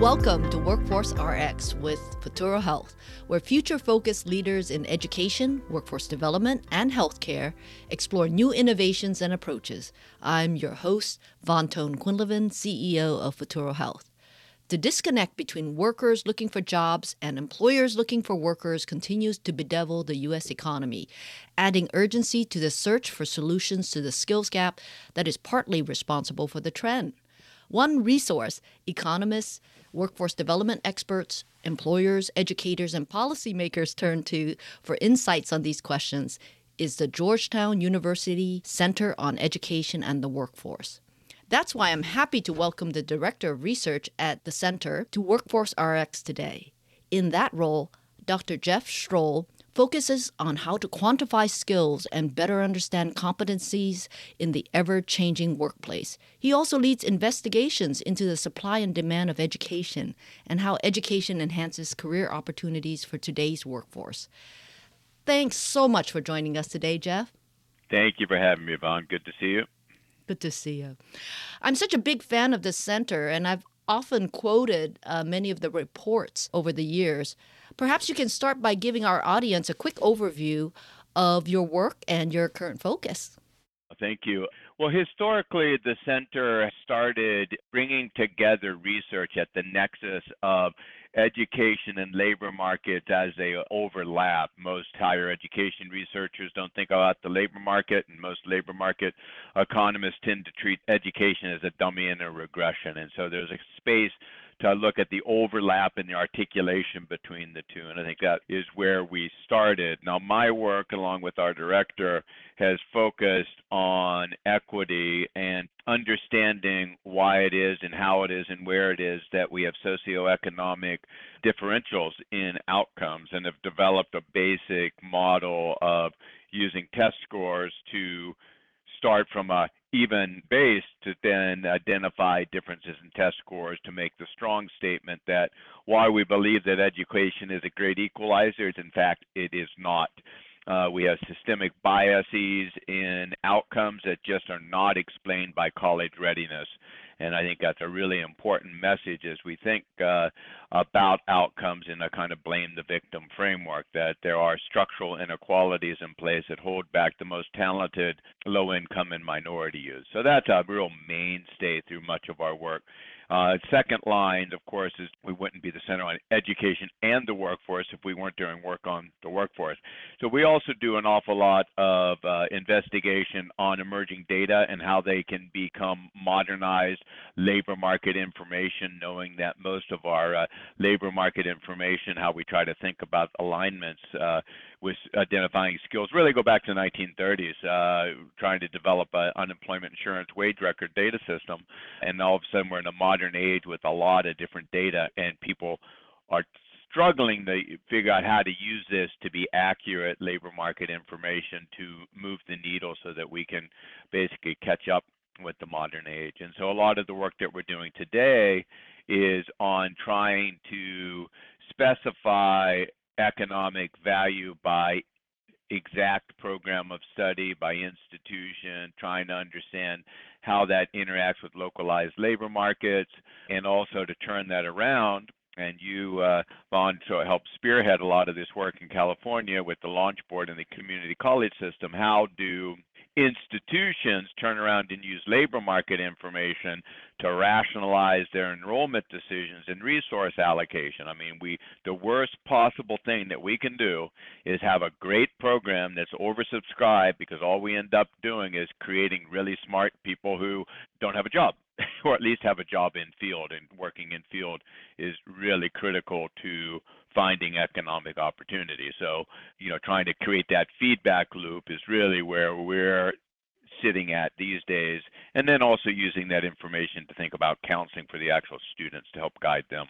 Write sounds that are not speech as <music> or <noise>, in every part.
Welcome to Workforce RX with Futuro Health, where future focused leaders in education, workforce development, and healthcare explore new innovations and approaches. I'm your host, Van Quinlivan, CEO of Futuro Health. The disconnect between workers looking for jobs and employers looking for workers continues to bedevil the U.S. economy, adding urgency to the search for solutions to the skills gap that is partly responsible for the trend. One resource economists, workforce development experts, employers, educators, and policymakers turn to for insights on these questions is the Georgetown University Center on Education and the Workforce. That's why I'm happy to welcome the Director of Research at the Center to Workforce RX today. In that role, Dr. Jeff Strohl focuses on how to quantify skills and better understand competencies in the ever changing workplace. He also leads investigations into the supply and demand of education and how education enhances career opportunities for today's workforce. Thanks so much for joining us today, Jeff. Thank you for having me, Yvonne. Good to see you. Good to see you. I'm such a big fan of the center, and I've often quoted uh, many of the reports over the years. Perhaps you can start by giving our audience a quick overview of your work and your current focus. Thank you. Well, historically, the center started bringing together research at the nexus of education and labor markets as they overlap. Most higher education researchers don't think about the labor market, and most labor market economists tend to treat education as a dummy and a regression. And so there's a space to look at the overlap and the articulation between the two. And I think that is where we started. Now, my work, along with our director, has focused on equity and understanding why it is and how it is and where it is that we have socioeconomic differentials in outcomes and have developed a basic model of using test scores to start from a even base to then identify differences in test scores to make the strong statement that why we believe that education is a great equalizer is in fact it is not. Uh, we have systemic biases in outcomes that just are not explained by college readiness. And I think that's a really important message as we think uh, about outcomes in a kind of blame the victim framework, that there are structural inequalities in place that hold back the most talented low income and minority youth. So that's a real mainstay through much of our work. Uh, second line, of course, is we wouldn't be the center on education and the workforce if we weren't doing work on the workforce. So we also do an awful lot of uh, investigation on emerging data and how they can become modernized labor market information, knowing that most of our uh, labor market information, how we try to think about alignments uh, with identifying skills, really go back to the 1930s, uh, trying to develop an unemployment insurance wage record data system. And all of a sudden, we're in a modern age with a lot of different data, and people are struggling to figure out how to use this to be accurate labor market information to move the needle so that we can basically catch up with the modern age. And so a lot of the work that we're doing today is on trying to specify economic value by exact program of study, by institution, trying to understand how that interacts with localized labor markets, and also to turn that around. And you, uh, so helped spearhead a lot of this work in California with the launch board and the community college system. How do institutions turn around and use labor market information to rationalize their enrollment decisions and resource allocation. I mean, we the worst possible thing that we can do is have a great program that's oversubscribed because all we end up doing is creating really smart people who don't have a job <laughs> or at least have a job in field and working in field is really critical to finding economic opportunity. So, you know, trying to create that feedback loop is really where we're sitting at these days, and then also using that information to think about counseling for the actual students to help guide them.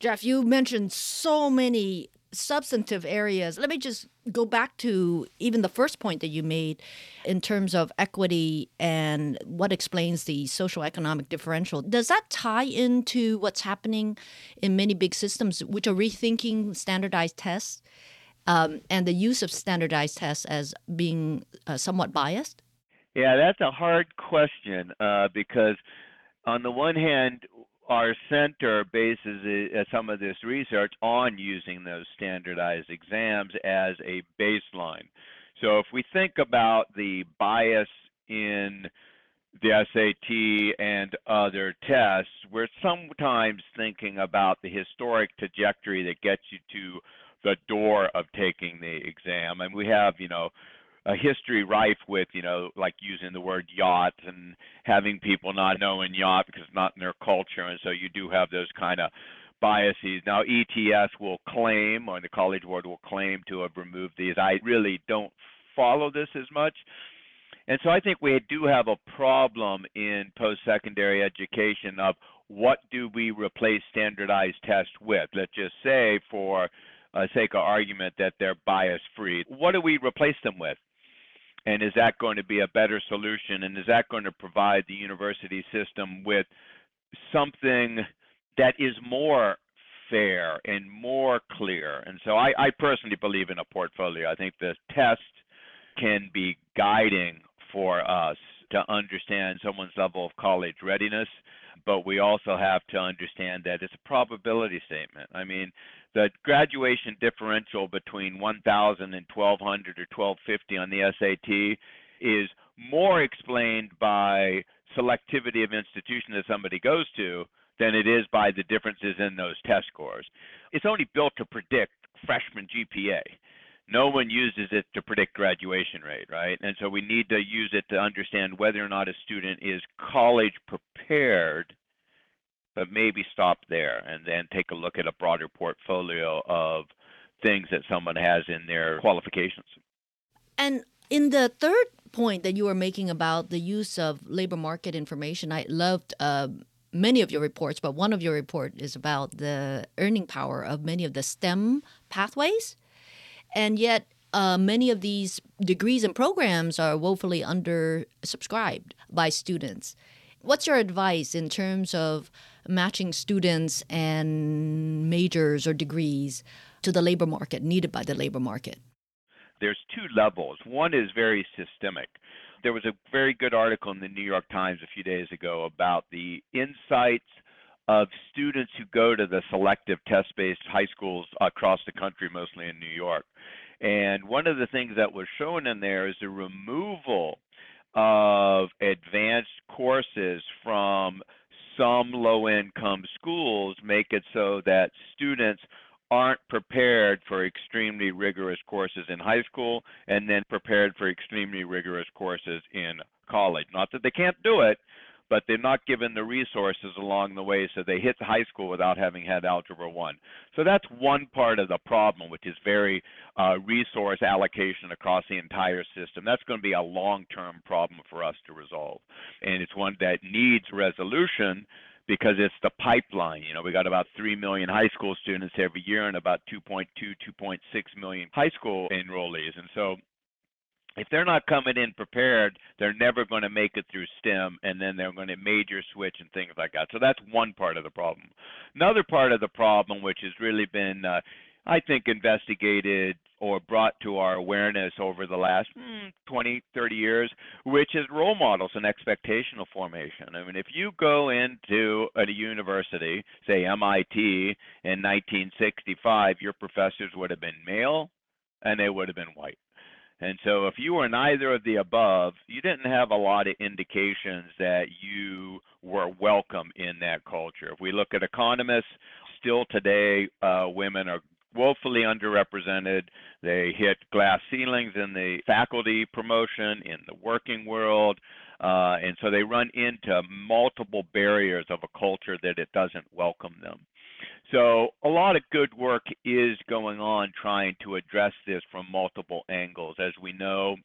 Jeff, you mentioned so many substantive areas. Let me just go back to even the first point that you made in terms of equity and what explains the social economic differential. Does that tie into what's happening in many big systems, which are rethinking standardized tests um, and the use of standardized tests as being uh, somewhat biased? Yeah, that's a hard question uh, because, on the one hand, our center bases it, some of this research on using those standardized exams as a baseline. So if we think about the bias in the SAT and other tests, we're sometimes thinking about the historic trajectory that gets you to the door of taking the exam. And we have, you know, a history rife with, you know, like using the word yacht and having people not knowing yacht because it's not in their culture. And so you do have those kind of biases. Now, ETS will claim, or the College Board will claim to have removed these. I really don't follow this as much. And so I think we do have a problem in post secondary education of what do we replace standardized tests with? Let's just say, for uh, sake of argument, that they're bias free. What do we replace them with? And is that going to be a better solution? And is that going to provide the university system with something that is more fair and more clear? And so I, I personally believe in a portfolio. I think the test can be guiding for us to understand someone's level of college readiness, but we also have to understand that it's a probability statement. I mean, the graduation differential between 1,000 and 1,200 or 1,250 on the SAT is more explained by selectivity of institution that somebody goes to than it is by the differences in those test scores. It's only built to predict freshman GPA no one uses it to predict graduation rate, right? And so we need to use it to understand whether or not a student is college prepared, but maybe stop there and then take a look at a broader portfolio of things that someone has in their qualifications. And in the third point that you were making about the use of labor market information, I loved uh, many of your reports, but one of your report is about the earning power of many of the STEM pathways. And yet, uh, many of these degrees and programs are woefully undersubscribed by students. What's your advice in terms of matching students and majors or degrees to the labor market needed by the labor market? There's two levels. One is very systemic. There was a very good article in the New York Times a few days ago about the insights of students who go to the selective test based high schools across the country, mostly in New York. And one of the things that was shown in there is the removal of advanced courses from some low income schools make it so that students aren't prepared for extremely rigorous courses in high school and then prepared for extremely rigorous courses in college. Not that they can't do it, but they're not given the resources along the way, so they hit high school without having had Algebra 1. So that's one part of the problem, which is very uh, resource allocation across the entire system. That's going to be a long term problem for us to resolve. And it's one that needs resolution because it's the pipeline. You know, we got about 3 million high school students every year and about 2.2, 2.6 million high school enrollees. And so if they're not coming in prepared, they're never going to make it through STEM, and then they're going to major switch and things like that. So that's one part of the problem. Another part of the problem, which has really been, uh, I think, investigated or brought to our awareness over the last hmm, 20, 30 years, which is role models and expectational formation. I mean, if you go into a university, say MIT in 1965, your professors would have been male and they would have been white and so if you were neither of the above, you didn't have a lot of indications that you were welcome in that culture. If we look at economists, still today, uh, women are woefully underrepresented. They hit glass ceilings in the faculty promotion, in the working world, uh, and so they run into multiple barriers of a culture that it doesn't welcome them. So a lot of good work is going on trying to address this from multiple angles. As we know,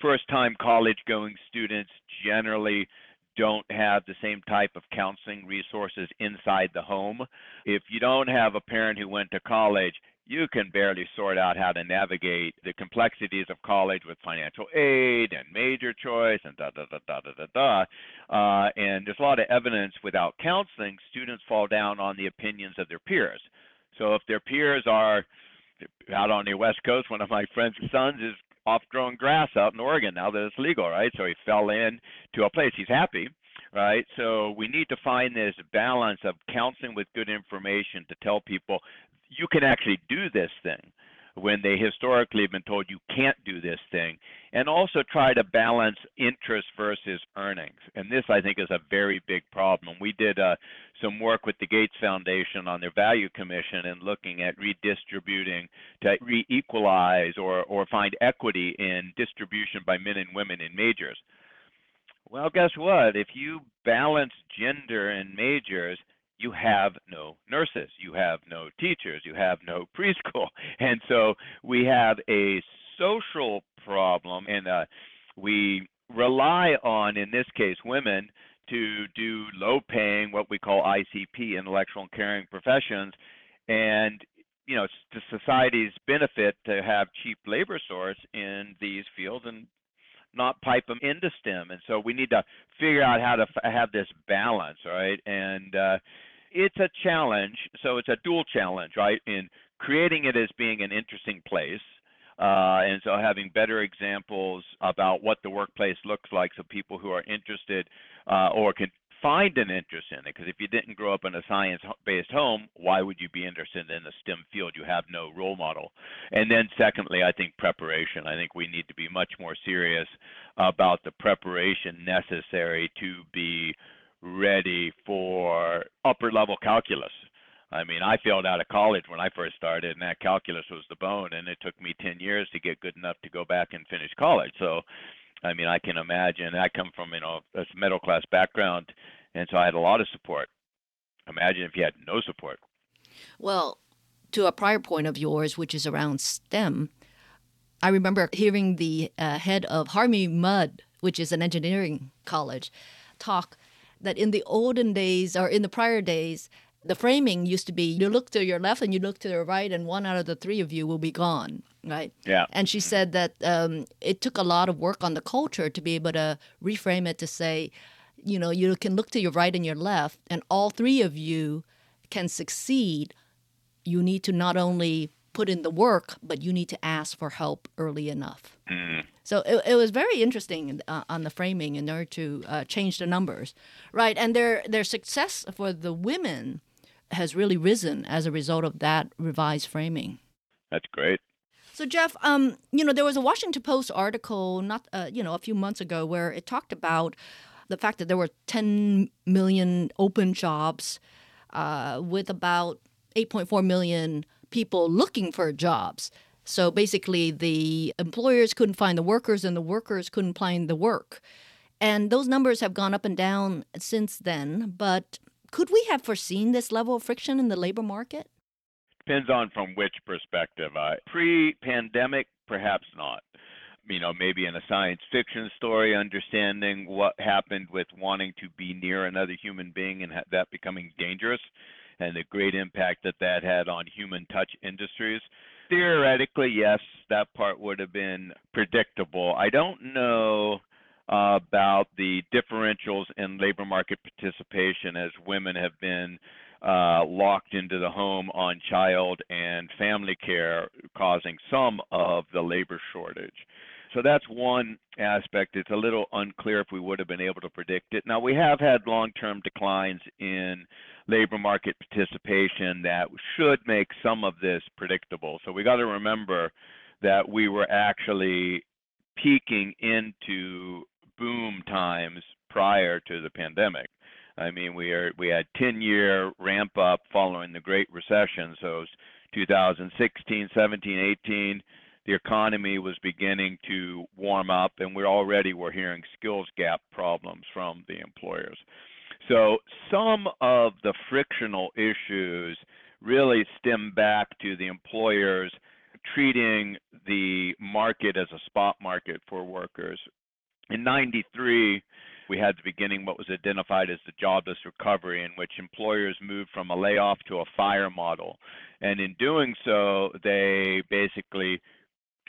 first-time college-going students generally don't have the same type of counseling resources inside the home. If you don't have a parent who went to college, you can barely sort out how to navigate the complexities of college with financial aid and major choice and da da da da da da da. Uh, and there's a lot of evidence without counseling, students fall down on the opinions of their peers. So if their peers are out on the West Coast, one of my friend's sons is off growing grass out in Oregon now that it's legal, right? So he fell in to a place. He's happy, right? So we need to find this balance of counseling with good information to tell people you can actually do this thing when they historically have been told you can't do this thing, and also try to balance interest versus earnings. And this, I think, is a very big problem. We did uh, some work with the Gates Foundation on their Value Commission and looking at redistributing to re-equalize or, or find equity in distribution by men and women in majors. Well, guess what? If you balance gender in majors, you have no nurses, you have no teachers, you have no <laughs> preschool. And so we have a social problem, and uh, we rely on, in this case, women to do low paying, what we call ICP, intellectual and caring professions. And you know, it's to society's benefit to have cheap labor source in these fields and not pipe them into STEM. And so we need to figure out how to f- have this balance, right? And uh, it's a challenge. So it's a dual challenge, right? In creating it as being an interesting place. Uh, and so having better examples about what the workplace looks like so people who are interested uh, or can find an interest in it because if you didn't grow up in a science-based home, why would you be interested in a STEM field? You have no role model. And then secondly, I think preparation. I think we need to be much more serious about the preparation necessary to be ready for upper level calculus. I mean, I failed out of college when I first started, and that calculus was the bone, and it took me 10 years to get good enough to go back and finish college. So, I mean, I can imagine. I come from you know a middle class background, and so I had a lot of support. Imagine if you had no support. Well, to a prior point of yours, which is around STEM, I remember hearing the uh, head of Harvey Mudd, which is an engineering college, talk that in the olden days or in the prior days, the framing used to be you look to your left and you look to your right, and one out of the three of you will be gone, right? Yeah. And she said that um, it took a lot of work on the culture to be able to reframe it to say, you know, you can look to your right and your left, and all three of you can succeed. You need to not only put in the work, but you need to ask for help early enough. Mm. So it, it was very interesting uh, on the framing in order to uh, change the numbers, right? And their their success for the women has really risen as a result of that revised framing. That's great. So Jeff, um, you know, there was a Washington Post article not, uh, you know, a few months ago where it talked about the fact that there were 10 million open jobs, uh, with about 8.4 million people looking for jobs. So basically, the employers couldn't find the workers, and the workers couldn't find the work. And those numbers have gone up and down since then. But could we have foreseen this level of friction in the labor market? Depends on from which perspective. Uh, Pre pandemic, perhaps not. You know, maybe in a science fiction story, understanding what happened with wanting to be near another human being and that becoming dangerous and the great impact that that had on human touch industries. Theoretically, yes, that part would have been predictable. I don't know about the differentials in labor market participation as women have been uh, locked into the home on child and family care, causing some of the labor shortage. So that's one aspect. It's a little unclear if we would have been able to predict it. Now, we have had long term declines in labor market participation that should make some of this predictable. So we got to remember that we were actually peaking into boom times prior to the pandemic. I mean, we are we had 10-year ramp up following the Great Recession. So 2016, 17, 18 the economy was beginning to warm up, and we already were hearing skills gap problems from the employers. So some of the frictional issues really stem back to the employers treating the market as a spot market for workers. In 93, we had the beginning what was identified as the jobless recovery, in which employers moved from a layoff to a fire model. And in doing so, they basically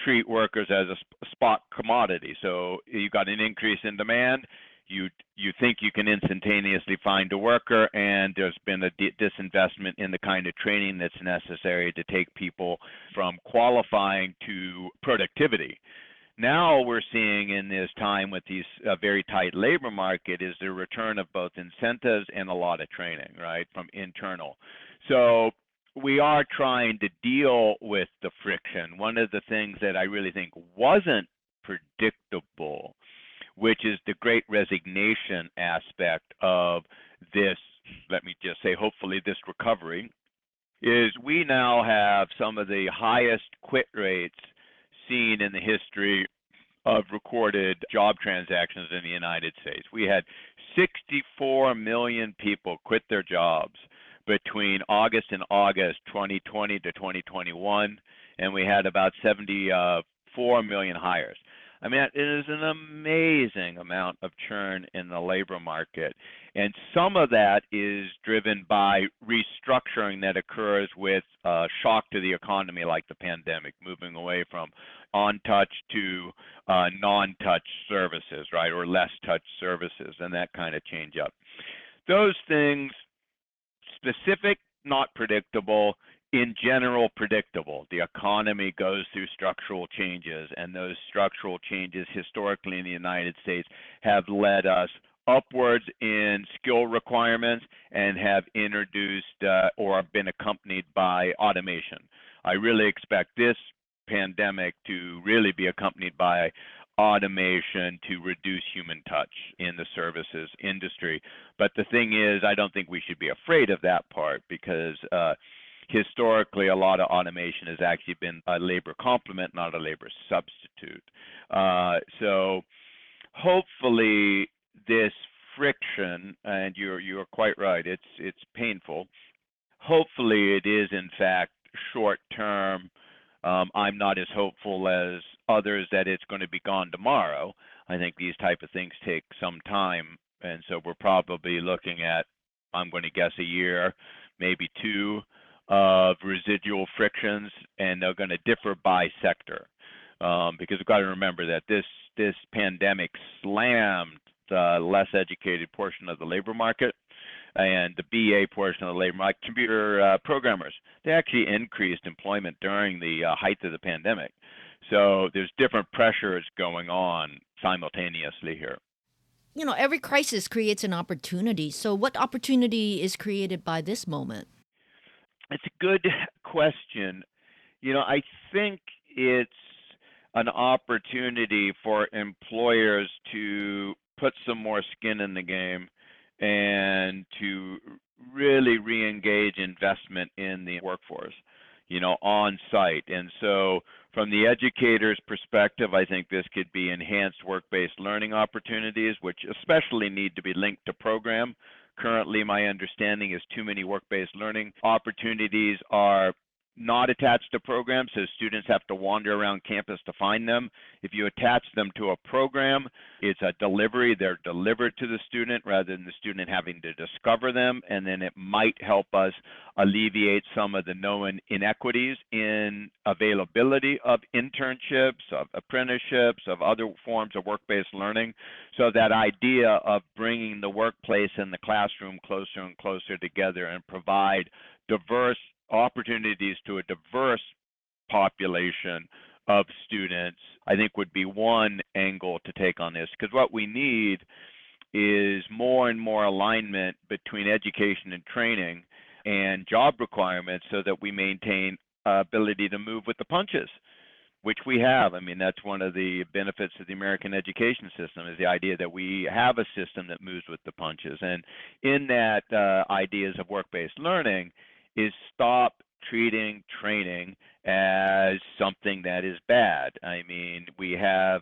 treat workers as a spot commodity. So you got an increase in demand, you you think you can instantaneously find a worker, and there's been a disinvestment in the kind of training that's necessary to take people from qualifying to productivity. Now we're seeing in this time with these uh, very tight labor market is the return of both incentives and a lot of training, right, from internal. So we are trying to deal with the friction. One of the things that I really think wasn't predictable, which is the great resignation aspect of this, let me just say, hopefully, this recovery, is we now have some of the highest quit rates seen in the history of recorded job transactions in the United States. We had 64 million people quit their jobs between August and August 2020 to 2021, and we had about 74 uh, million hires. I mean, it is an amazing amount of churn in the labor market. And some of that is driven by restructuring that occurs with uh, shock to the economy, like the pandemic, moving away from on touch to uh, non touch services, right, or less touch services, and that kind of change up. Those things, specific, not predictable, in general predictable. The economy goes through structural changes, and those structural changes historically in the United States have led us upwards in skill requirements and have introduced uh, or been accompanied by automation. I really expect this pandemic to really be accompanied by automation to reduce human touch in the services industry. But the thing is, I don't think we should be afraid of that part because uh, historically, a lot of automation has actually been a labor complement, not a labor substitute. Uh, so hopefully, this friction, and you're you're quite right, it's it's painful. Hopefully, it is in fact short term. Um, I'm not as hopeful as others that it's going to be gone tomorrow. I think these type of things take some time, and so we're probably looking at, I'm going to guess, a year, maybe two, of residual frictions, and they're going to differ by sector. Um, because we've got to remember that this this pandemic slammed the less educated portion of the labor market and the BA portion of the labor market, computer uh, programmers. They actually increased employment during the uh, height of the pandemic. So there's different pressures going on simultaneously here. You know, every crisis creates an opportunity. So, what opportunity is created by this moment? It's a good question. You know, I think it's an opportunity for employers to put some more skin in the game and to really re-engage investment in the workforce you know on site and so from the educator's perspective i think this could be enhanced work-based learning opportunities which especially need to be linked to program Currently, my understanding is too many work-based learning opportunities are not attached to programs, so students have to wander around campus to find them. If you attach them to a program, it's a delivery. They're delivered to the student rather than the student having to discover them, and then it might help us alleviate some of the known inequities in availability of internships, of apprenticeships, of other forms of work-based learning. So that idea of bringing the workplace and the classroom closer and closer together and provide diverse opportunities to a diverse population of students, I think would be one angle to take on this. Because what we need is more and more alignment between education and training and job requirements so that we maintain ability to move with the punches which we have. I mean, that's one of the benefits of the American education system is the idea that we have a system that moves with the punches. And in that uh, ideas of work-based learning, is stop treating training as something that is bad. I mean, we have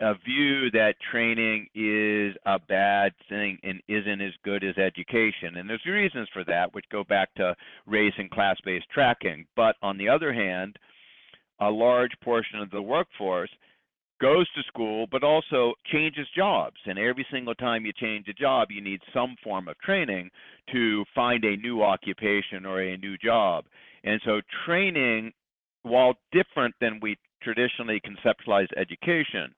a view that training is a bad thing and isn't as good as education. And there's reasons for that, which go back to race and class based tracking. But on the other hand, a large portion of the workforce goes to school but also changes jobs. And every single time you change a job you need some form of training to find a new occupation or a new job. And so training while different than we traditionally conceptualize education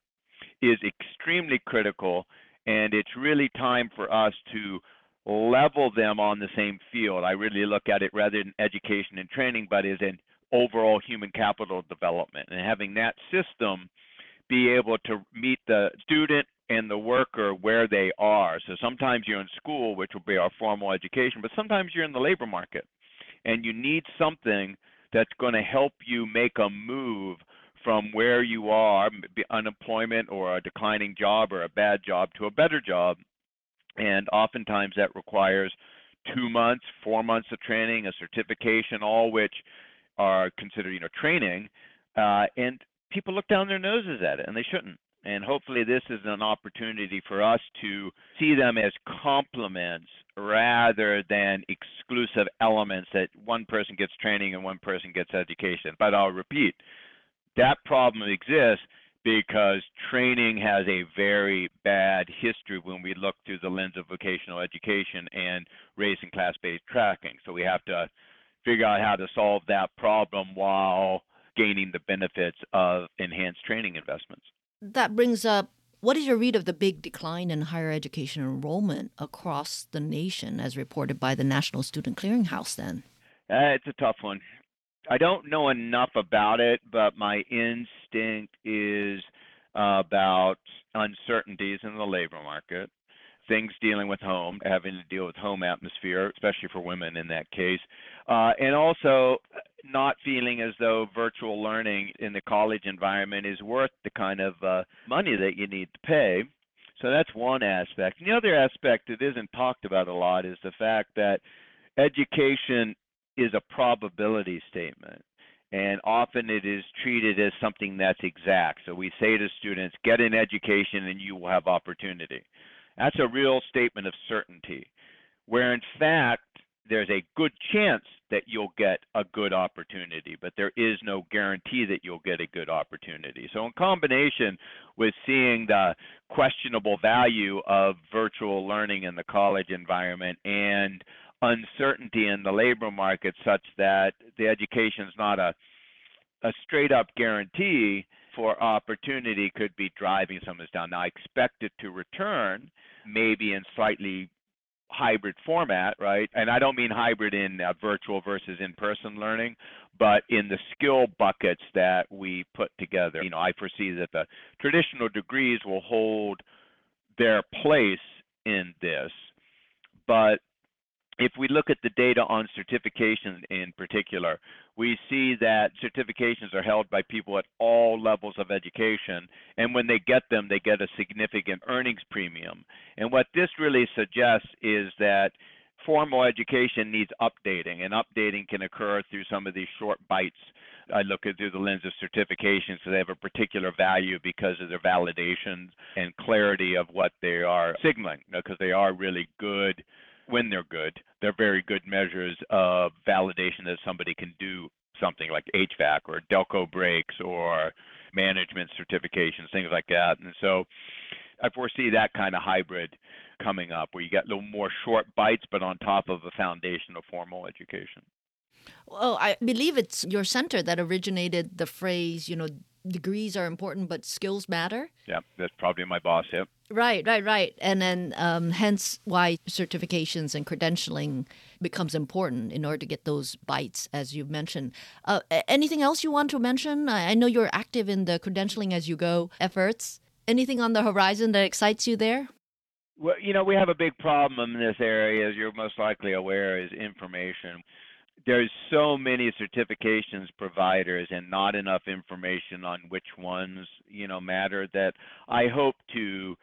is extremely critical and it's really time for us to level them on the same field. I really look at it rather than education and training but as an overall human capital development. And having that system be able to meet the student and the worker where they are. So sometimes you're in school, which will be our formal education, but sometimes you're in the labor market and you need something that's going to help you make a move from where you are, unemployment or a declining job or a bad job, to a better job. And oftentimes that requires two months, four months of training, a certification, all which are considered, you know, training. Uh, and people look down their noses at it, and they shouldn't. And hopefully, this is an opportunity for us to see them as complements rather than exclusive elements that one person gets training and one person gets education. But I'll repeat that problem exists because training has a very bad history when we look through the lens of vocational education and race and class based tracking. So we have to figure out how to solve that problem while gaining the benefits of enhanced training investments. That brings up what is your read of the big decline in higher education enrollment across the nation as reported by the National Student Clearinghouse then? Uh, it's a tough one. I don't know enough about it, but my instinct is about uncertainties in the labor market, things dealing with home, having to deal with home atmosphere, especially for women in that case, uh, and also not feeling as though virtual learning in the college environment is worth the kind of uh, money that you need to pay. So that's one aspect. And the other aspect that isn't talked about a lot is the fact that education is a probability statement. And often it is treated as something that's exact. So we say to students, get an education and you will have opportunity. That's a real statement of certainty, where in fact, there's a good chance that you'll get a good opportunity, but there is no guarantee that you'll get a good opportunity. So, in combination with seeing the questionable value of virtual learning in the college environment and uncertainty in the labor market such that the education is not a a straight up guarantee for opportunity could be driving some of this down. Now I expect it to return maybe in slightly hybrid format, right? And I don't mean hybrid in uh, virtual versus in-person learning, but in the skill buckets that we put together. You know, I foresee that the traditional degrees will hold their place in this, but if we look at the data on certification in particular, we see that certifications are held by people at all levels of education. And when they get them, they get a significant earnings premium. And what this really suggests is that formal education needs updating, and updating can occur through some of these short bites. I look at through the lens of certifications, so they have a particular value because of their validation and clarity of what they are signaling, because you know, they are really good when they're good, they're very good measures of validation that somebody can do something like HVAC or Delco brakes or management certifications, things like that. And so I foresee that kind of hybrid coming up where you get a little more short bites, but on top of a foundation of formal education. Well, I believe it's your center that originated the phrase, you know, degrees are important, but skills matter. Yeah, that's probably my boss. Yep. Right, right, right. And then um, hence why certifications and credentialing becomes important in order to get those bites, as you mentioned. Uh, anything else you want to mention? I know you're active in the credentialing as you go efforts. Anything on the horizon that excites you there? Well, you know, we have a big problem in this area, as you're most likely aware, is information there's so many certifications providers and not enough information on which ones you know matter that I hope to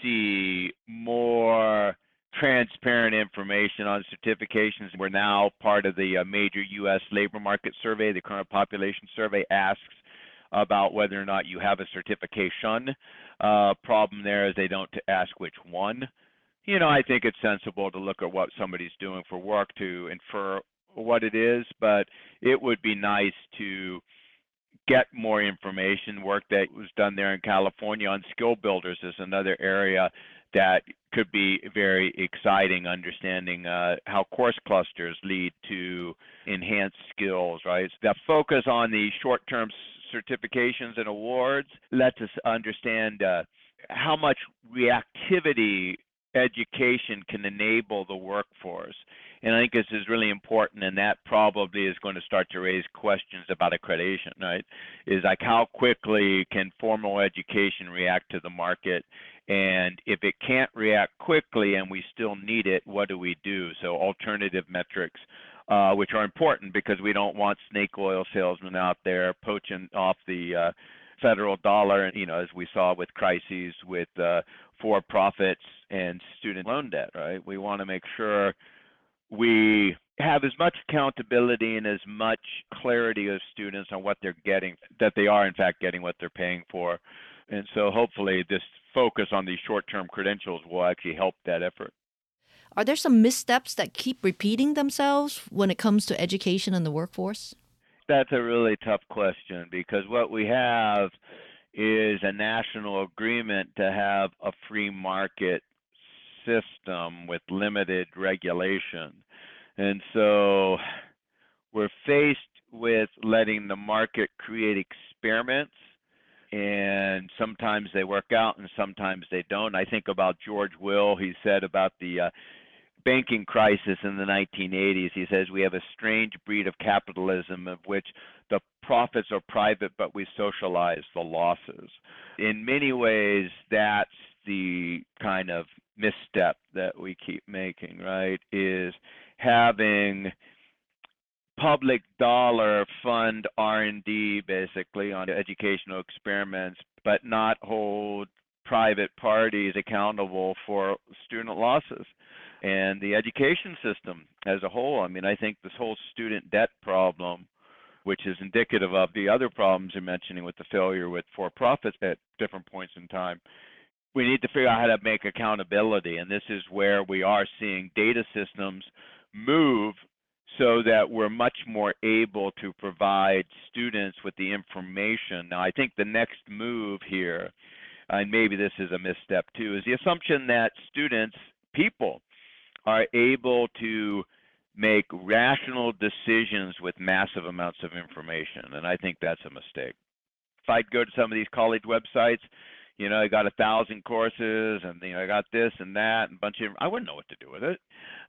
see more transparent information on certifications. We're now part of the uh, major U.S. labor market survey. The current population survey asks about whether or not you have a certification. Uh, problem there is they don't ask which one. You know, I think it's sensible to look at what somebody's doing for work to infer what it is, but it would be nice to get more information. Work that was done there in California on skill builders is another area that could be very exciting, understanding uh, how course clusters lead to enhanced skills, right? The focus on the short term certifications and awards lets us understand uh, how much reactivity education can enable the workforce And I think this is really important, and that probably is going to start to raise questions about accreditation, right? Is like how quickly can formal education react to the market? And if it can't react quickly and we still need it, what do we do? So, alternative metrics. Uh, which are important because we don't want snake oil salesmen out there poaching off the uh, federal dollar, you know, as we saw with crises with uh, for profits and student loan debt, right? We want to make sure we have as much accountability and as much clarity of students on what they're getting, that they are in fact getting what they're paying for. And so hopefully this focus on these short term credentials will actually help that effort. Are there some missteps that keep repeating themselves when it comes to education and the workforce? That's a really tough question because what we have is a national agreement to have a free market system with limited regulation. And so we're faced with letting the market create experiments and sometimes they work out and sometimes they don't. I think about George Will, he said about the uh, banking crisis in the 1980s. He says we have a strange breed of capitalism of which the profits are private, but we socialize the losses. In many ways, that's the kind of misstep that we keep making, right? Is having public dollar fund R&D basically on educational experiments, but not hold private parties accountable for student losses and the education system as a whole. I mean, I think this whole student debt problem, which is indicative of the other problems you're mentioning with the failure with for profits at different points in time, we need to figure out how to make accountability. And this is where we are seeing data systems move so that we're much more able to provide students with the information. Now, I think the next move here, and maybe this is a misstep too, is the assumption that students, people, are able to make rational decisions with massive amounts of information. And I think that's a mistake. If I'd go to some of these college websites, you know, I got a thousand courses and you know, I got this and that and a bunch of I wouldn't know what to do with it.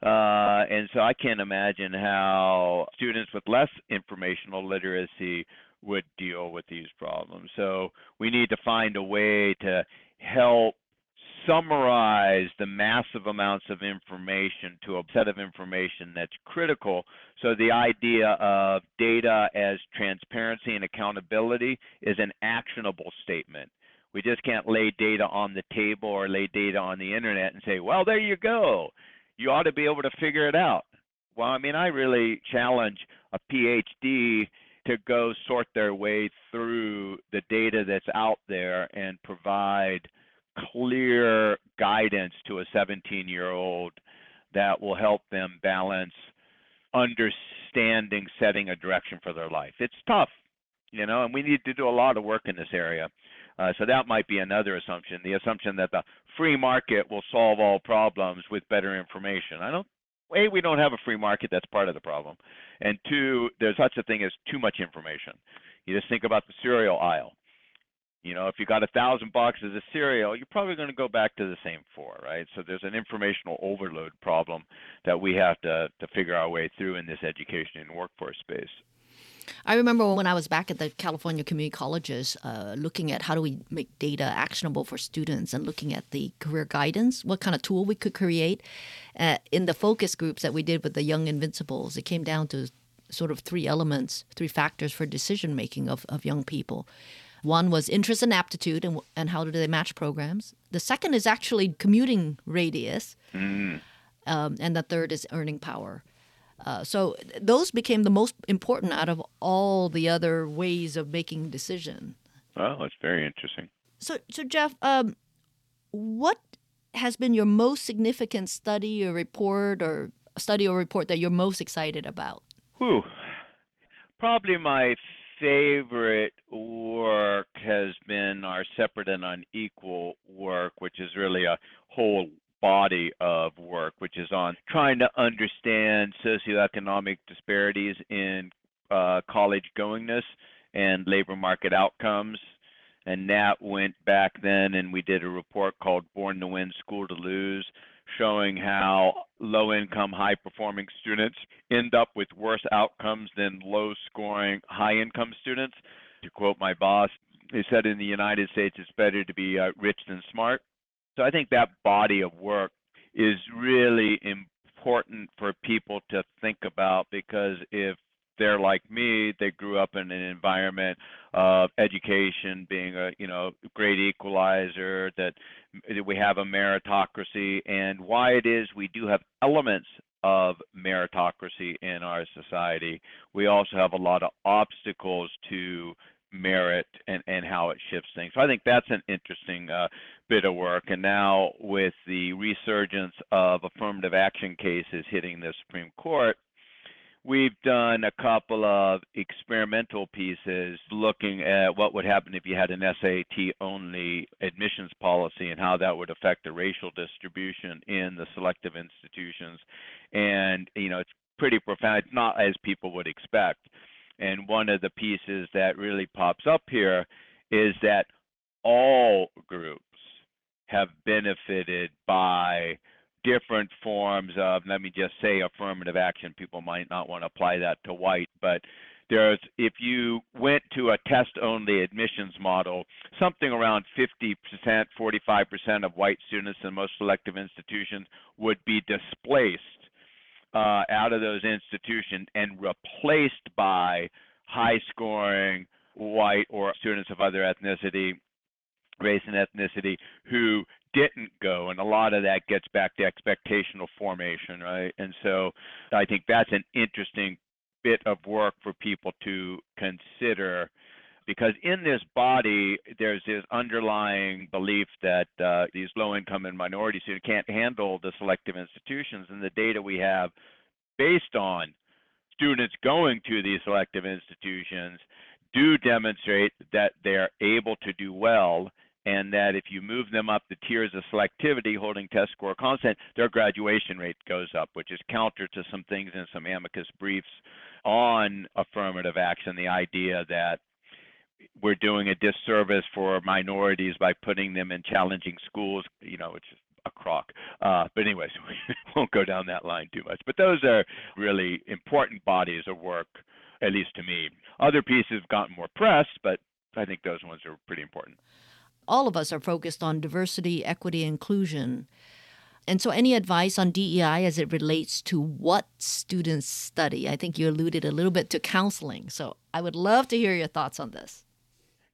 Uh, and so I can't imagine how students with less informational literacy would deal with these problems. So we need to find a way to help summarize the massive amounts of information to a set of information that's critical. So the idea of data as transparency and accountability is an actionable statement. We just can't lay data on the table or lay data on the internet and say, well, there you go. You ought to be able to figure it out. Well, I mean, I really challenge a PhD to go sort their way through the data that's out there and provide clear guidance to a 17 year old that will help them balance understanding setting a direction for their life. It's tough, you know, and we need to do a lot of work in this area. Uh, so that might be another assumption, the assumption that the free market will solve all problems with better information. I don't a we don't have a free market that's part of the problem and two there's such a thing as too much information you just think about the cereal aisle you know, if you got a thousand boxes of cereal, you're probably going to go back to the same four, right? So there's an informational overload problem that we have to to figure our way through in this education and workforce space. I remember when I was back at the California community colleges, uh, looking at how do we make data actionable for students and looking at the career guidance, what kind of tool we could create. Uh, in the focus groups that we did with the Young Invincibles, it came down to sort of three elements, three factors for decision making of, of young people. One was interest and aptitude, and, and how do they match programs. The second is actually commuting radius, mm. um, and the third is earning power. Uh, so those became the most important out of all the other ways of making decision. Well, that's very interesting. So, so Jeff, um, what has been your most significant study or report or study or report that you're most excited about? Whew. Probably my favorite work has been our separate and unequal work, which is really a whole body of work, which is on trying to understand socioeconomic disparities in uh, college goingness and labor market outcomes. And that went back then, and we did a report called Born to Win, School to Lose, showing how low income, high performing students end up with worse outcomes than low scoring, high income students. To quote my boss, he said in the United States it's better to be uh, rich than smart. So I think that body of work is really important for people to think about because if they're like me, they grew up in an environment of education being a you know great equalizer, that that we have a meritocracy, and why it is we do have elements of meritocracy in our society. We also have a lot of obstacles to merit and, and how it shifts things. So I think that's an interesting uh, bit of work. And now with the resurgence of affirmative action cases hitting the Supreme Court, we've done a couple of experimental pieces looking at what would happen if you had an SAT only admissions policy and how that would affect the racial distribution in the selective institutions. And, you know, it's pretty profound, it's not as people would expect. And one of the pieces that really pops up here is that all groups have benefited by different forms of, let me just say, affirmative action. People might not want to apply that to white, but there's if you went to a test only admissions model, something around 50%, 45% of white students in most selective institutions would be displaced uh, out of those institutions and replaced by high scoring white or students of other ethnicity race and ethnicity who didn't go and a lot of that gets back to expectational formation right? And so i think that's an interesting bit of work for people to consider because in this body there's this underlying belief that uh, these low income and minority students can't handle the selective institutions and the data we have based on students going to these selective institutions do demonstrate that they're able to do well and that if you move them up the tiers of selectivity holding test score constant, their graduation rate goes up, which is counter to some things in some amicus briefs on affirmative action, the idea that we're doing a disservice for minorities by putting them in challenging schools, you know, which is a crock. Uh, but anyways, <laughs> we won't go down that line too much. But those are really important bodies of work, at least to me. Other pieces have gotten more press, but I think those ones are pretty important all of us are focused on diversity, equity, inclusion. And so, any advice on DEI as it relates to what students study? I think you alluded a little bit to counseling. So, I would love to hear your thoughts on this.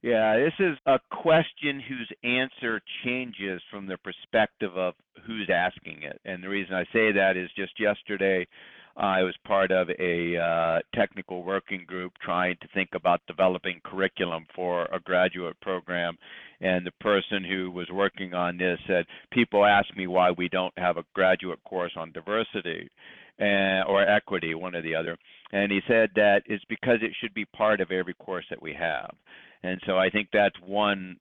Yeah, this is a question whose answer changes from the perspective of who's asking it. And the reason I say that is just yesterday, I was part of a uh, technical working group trying to think about developing curriculum for a graduate program. And the person who was working on this said, People ask me why we don't have a graduate course on diversity uh, or equity, one or the other. And he said that it's because it should be part of every course that we have. And so I think that's one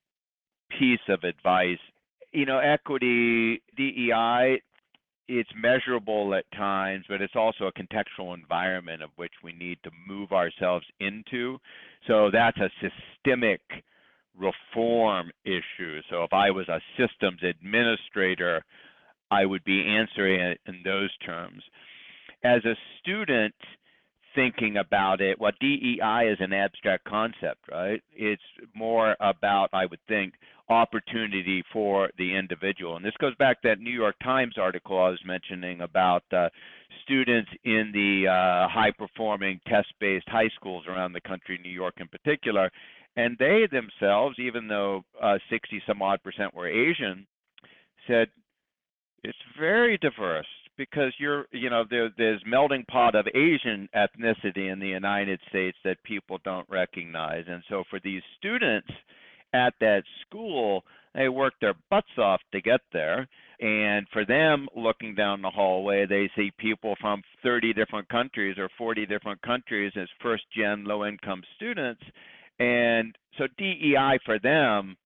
piece of advice. You know, equity, DEI, it's measurable at times, but it's also a contextual environment of which we need to move ourselves into. So that's a systemic reform issue. So if I was a systems administrator, I would be answering it in those terms. As a student thinking about it, what DEI is an abstract concept, right? It's more about, I would think, opportunity for the individual. And this goes back to that New York Times article I was mentioning about uh, students in the uh, high performing test based high schools around the country, New York in particular. And they themselves, even though uh, 60 some odd percent were Asian, said it's very diverse because you're, you know, there, there's melting pot of Asian ethnicity in the United States that people don't recognize. And so for these students, at that school, they work their butts off to get there. And for them, looking down the hallway, they see people from 30 different countries or 40 different countries as first gen low income students. And so DEI for them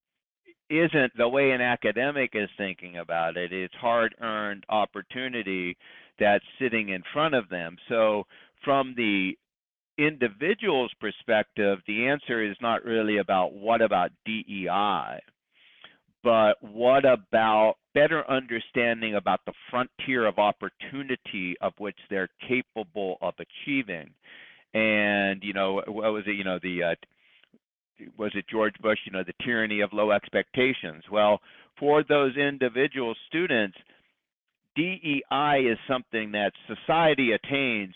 isn't the way an academic is thinking about it. It's hard earned opportunity that's sitting in front of them. So, from the individual's perspective, the answer is not really about what about DEI, but what about better understanding about the frontier of opportunity of which they're capable of achieving? And you know, what was it? You know, the uh, was it George Bush? You know, the tyranny of low expectations. Well, for those individual students, DEI is something that society attains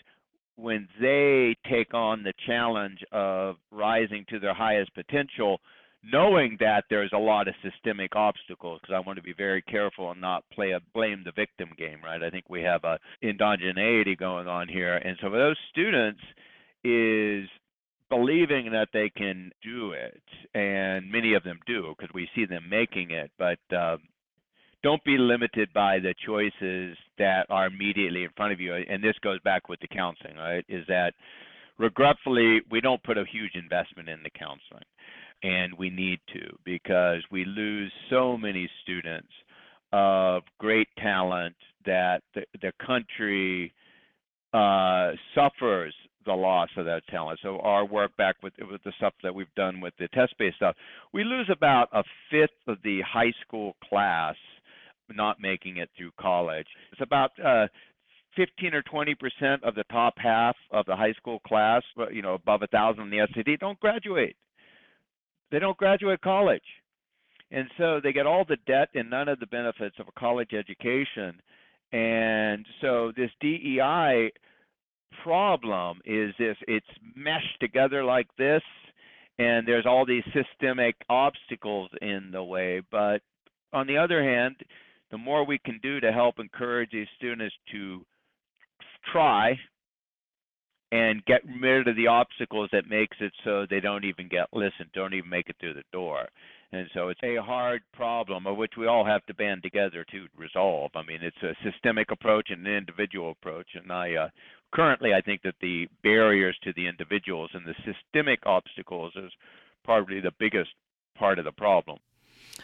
when they take on the challenge of rising to their highest potential knowing that there's a lot of systemic obstacles because I want to be very careful and not play a blame the victim game, right? I think we have a endogeneity going on here. And so for those students is believing that they can do it, and many of them do because we see them making it, but um, don't be limited by the choices that are immediately in front of you. And this goes back with the counseling, right? Is that regretfully, we don't put a huge investment in the counseling and we need to because we lose so many students of great talent that the, the country uh, suffers the loss of that talent. So our work back with with the stuff that we've done with the test-based stuff, we lose about a fifth of the high school class not making it through college. It's about uh, 15 or 20 percent of the top half of the high school class, you know, above a thousand in the SAT, don't graduate. They don't graduate college. And so they get all the debt and none of the benefits of a college education. And so this DEI problem is if it's meshed together like this and there's all these systemic obstacles in the way. But on the other hand, the more we can do to help encourage these students to try and get rid of the obstacles that makes it so they don't even get listened, don't even make it through the door. And so it's a hard problem of which we all have to band together to resolve. I mean, it's a systemic approach and an individual approach. And I uh, currently I think that the barriers to the individuals and the systemic obstacles is probably the biggest part of the problem.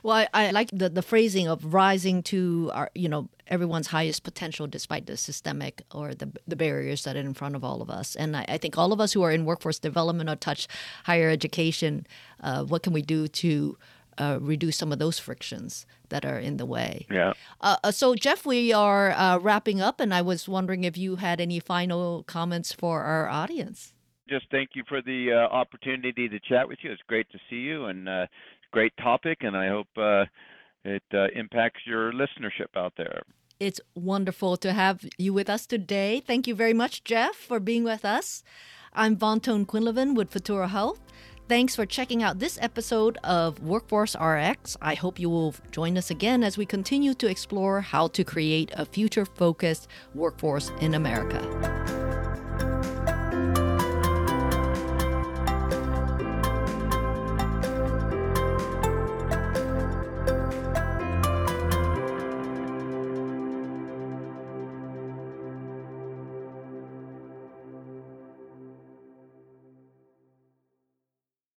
Well, I, I, like the, the phrasing of rising to our, you know, everyone's highest potential despite the systemic or the, the barriers that are in front of all of us. And I, I think all of us who are in workforce development or touch higher education, uh, what can we do to uh, reduce some of those frictions that are in the way? Yeah. Uh, uh so, Jeff, we are uh, wrapping up, and I was wondering if you had any final comments for our audience just thank you for the uh, opportunity to chat with you. It's great to see you, and uh, great topic, and I hope uh, it uh, impacts your listenership out there. It's wonderful to have you with us today. Thank you very much, Jeff, for being with us. I'm Van Quinlivan with Futuro Health. Thanks for checking out this episode of Workforce RX. I hope you will join us again as we continue to explore how to create a future focused workforce in America.